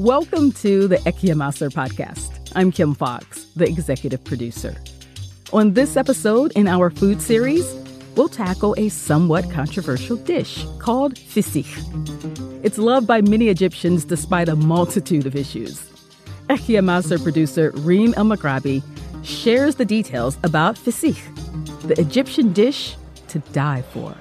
Welcome to the Ehky Ya Masr podcast. I'm Kim Fox, the executive producer. On this episode in our food series, we'll tackle a somewhat controversial dish called feseekh. It's loved by many Egyptians despite a multitude of issues. Ehky Ya Masr producer Reem Elmaghraby shares the details about feseekh, the Egyptian dish to die for.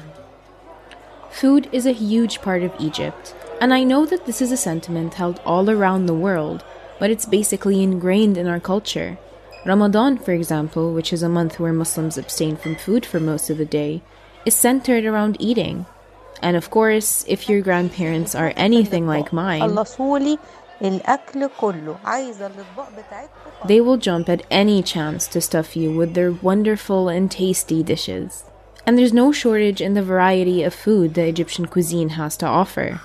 Food is a huge part of Egypt, and I know that this is a sentiment held all around the world, but it's basically ingrained in our culture. Ramadan, for example, which is a month where Muslims abstain from food for most of the day, is centered around eating. And of course, if your grandparents are anything like mine, they will jump at any chance to stuff you with their wonderful and tasty dishes. And there's no shortage in the variety of food the Egyptian cuisine has to offer.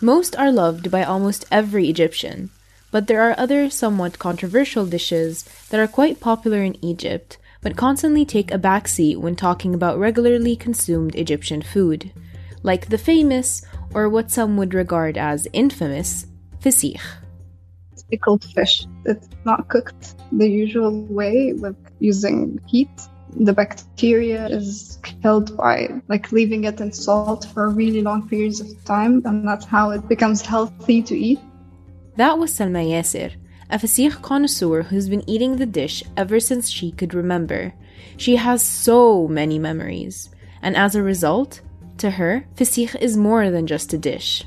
Most are loved by almost every Egyptian, but there are other somewhat controversial dishes that are quite popular in Egypt, but constantly take a backseat when talking about regularly consumed Egyptian food, like the famous, or what some would regard as infamous, feseekh. Pickled fish. It's not cooked the usual way with using heat. The bacteria is killed by like leaving it in salt for really long periods of time, and that's how it becomes healthy to eat. That was Salma Yasser, a feseekh connoisseur who's been eating the dish ever since she could remember. She has so many memories, and as a result, to her, feseekh is more than just a dish.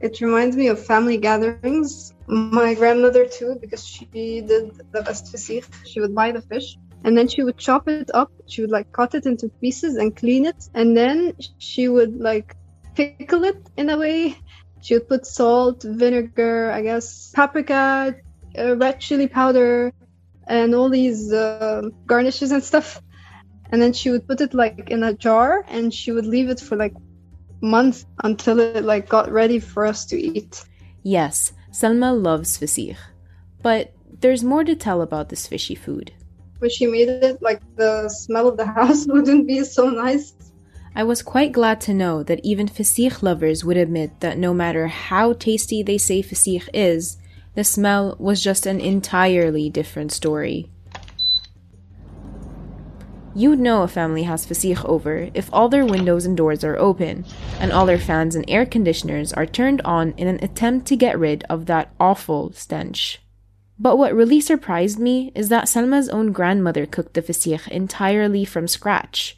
It reminds me of family gatherings. My grandmother too, because she did the best feseekh. She would buy the fish and then she would chop it up. She would like cut it into pieces and clean it, and then she would like pickle it in a way she would put salt, vinegar, I guess, paprika, uh, red chili powder, and all these uh, garnishes and stuff. And then she would put it like in a jar, and she would leave it for like months until it like got ready for us to eat. Yes, Salma loves feseekh, but there's more to tell about this fishy food. When she made it, like the smell of the house wouldn't be so nice I was quite glad to know that even feseekh lovers would admit that no matter how tasty they say feseekh is, the smell was just an entirely different story. You'd know a family has feseekh over if all their windows and doors are open, and all their fans and air conditioners are turned on in an attempt to get rid of that awful stench. But what really surprised me is that Salma's own grandmother cooked the feseekh entirely from scratch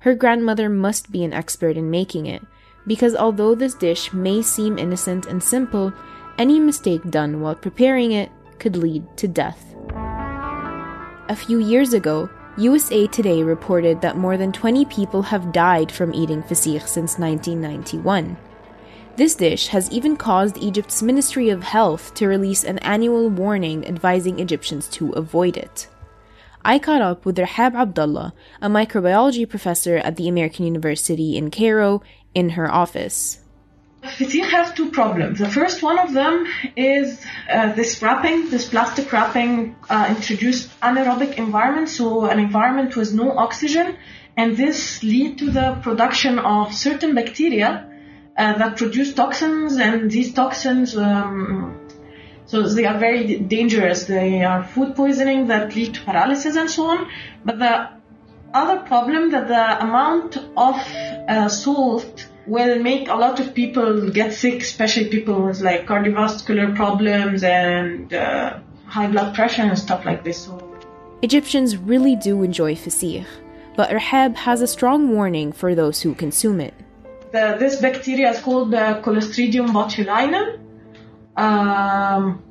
her grandmother must be an expert in making it, because although this dish may seem innocent and simple, any mistake done while preparing it could lead to death. A few years ago, USA Today reported that more than 20 people have died from eating feseekh since 1991. This dish has even caused Egypt's Ministry of Health to release an annual warning advising Egyptians to avoid it. I caught up with Rahab Abdullah, a microbiology professor at the American University in Cairo, in her office. Feseekh has two problems. The first one of them is uh, this wrapping, this plastic wrapping uh, introduced anaerobic environment, so an environment with no oxygen, and this lead to the production of certain bacteria that produce toxins, and these toxins um, so they are very dangerous. They are food poisoning that lead to paralysis and so on. But the other problem that the amount of uh, salt will make a lot of people get sick, especially people with like cardiovascular problems and uh, high blood pressure and stuff like this. So Egyptians really do enjoy feseekh, but Rahab has a strong warning for those who consume it. The, this bacteria is called the Clostridium botulinum um,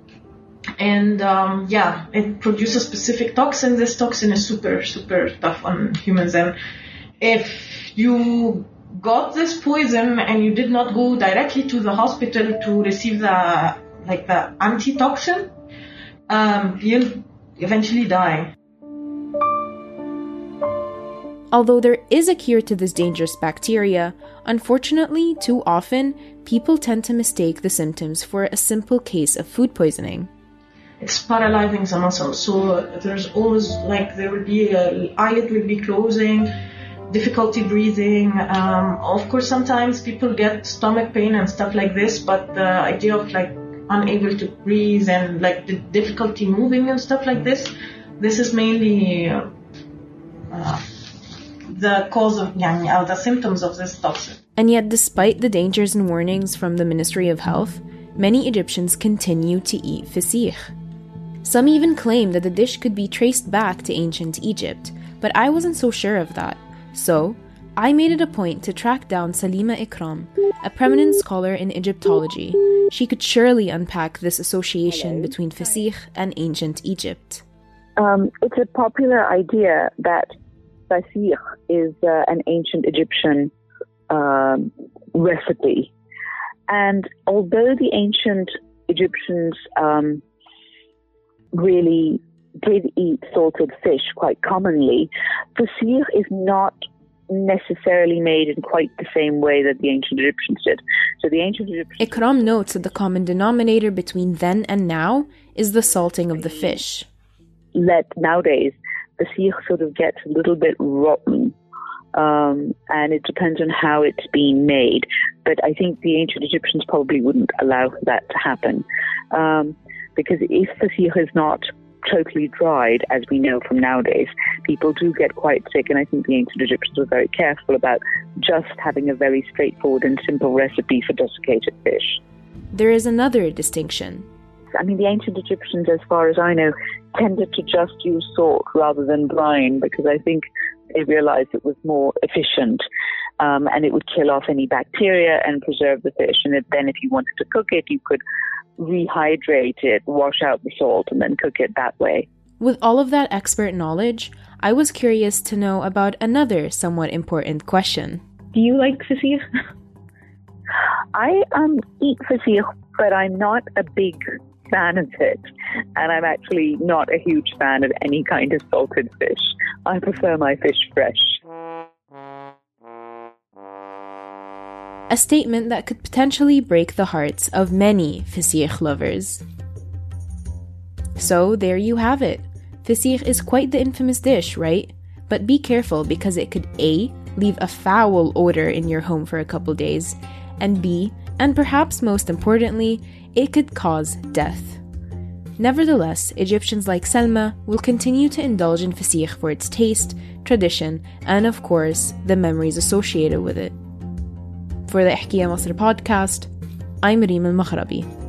and um, yeah, it produces specific toxin. This toxin is super, super tough on humans. And if you got this poison and you did not go directly to the hospital to receive the like the antitoxin, um, you'll eventually die. Although there is a cure to this dangerous bacteria, unfortunately, too often, people tend to mistake the symptoms for a simple case of food poisoning. It's paralyzing the muscles, so there's always like there will be a eyelid will be closing, difficulty breathing. Um, of course, sometimes people get stomach pain and stuff like this, but the idea of like unable to breathe and like the difficulty moving and stuff like this, this is mainly uh, uh, the cause of yani, or the symptoms of this toxin. And yet, despite the dangers and warnings from the Ministry of Health, many Egyptians continue to eat feseekh. Some even claim that the dish could be traced back to ancient Egypt, but I wasn't so sure of that. So, I made it a point to track down Salima Ikram, a prominent scholar in Egyptology. She could surely unpack this association Hello. between feseekh and ancient Egypt. Um, it's a popular idea that feseekh is uh, an ancient Egyptian um, recipe. And although the ancient Egyptians um, really did eat salted fish quite commonly, feseekh is not necessarily made in quite the same way that the ancient Egyptians did. So the ancient Egyptians. Ikram notes that the common denominator between then and now is the salting of the fish. Let nowadays the feseekh sort of gets a little bit rotten. Um, and it depends on how it's being made. But I think the ancient Egyptians probably wouldn't allow that to happen. Um, because if the feseekh is not totally dried, as we know from nowadays, people do get quite sick. And I think the ancient Egyptians were very careful about just having a very straightforward and simple recipe for desiccated fish. There is another distinction. I mean, the ancient Egyptians, as far as I know, tended to just use salt rather than brine because I think they realized it was more efficient. Um, and it would kill off any bacteria and preserve the fish. And then, if you wanted to cook it, you could rehydrate it, wash out the salt, and then cook it that way. With all of that expert knowledge, I was curious to know about another somewhat important question. Do you like feseekh? I um, eat feseekh, but I'm not a big fan of it. And I'm actually not a huge fan of any kind of salted fish. I prefer my fish fresh. a statement that could potentially break the hearts of many feseekh lovers. So, there you have it. Feseekh is quite the infamous dish, right? But be careful because it could A. leave a foul odor in your home for a couple days, and B. and perhaps most importantly, it could cause death. Nevertheless, Egyptians like Salma will continue to indulge in feseekh for its taste, tradition, and of course, the memories associated with it. For the Ehky Ya Masr podcast, I'm Reem Elmaghraby.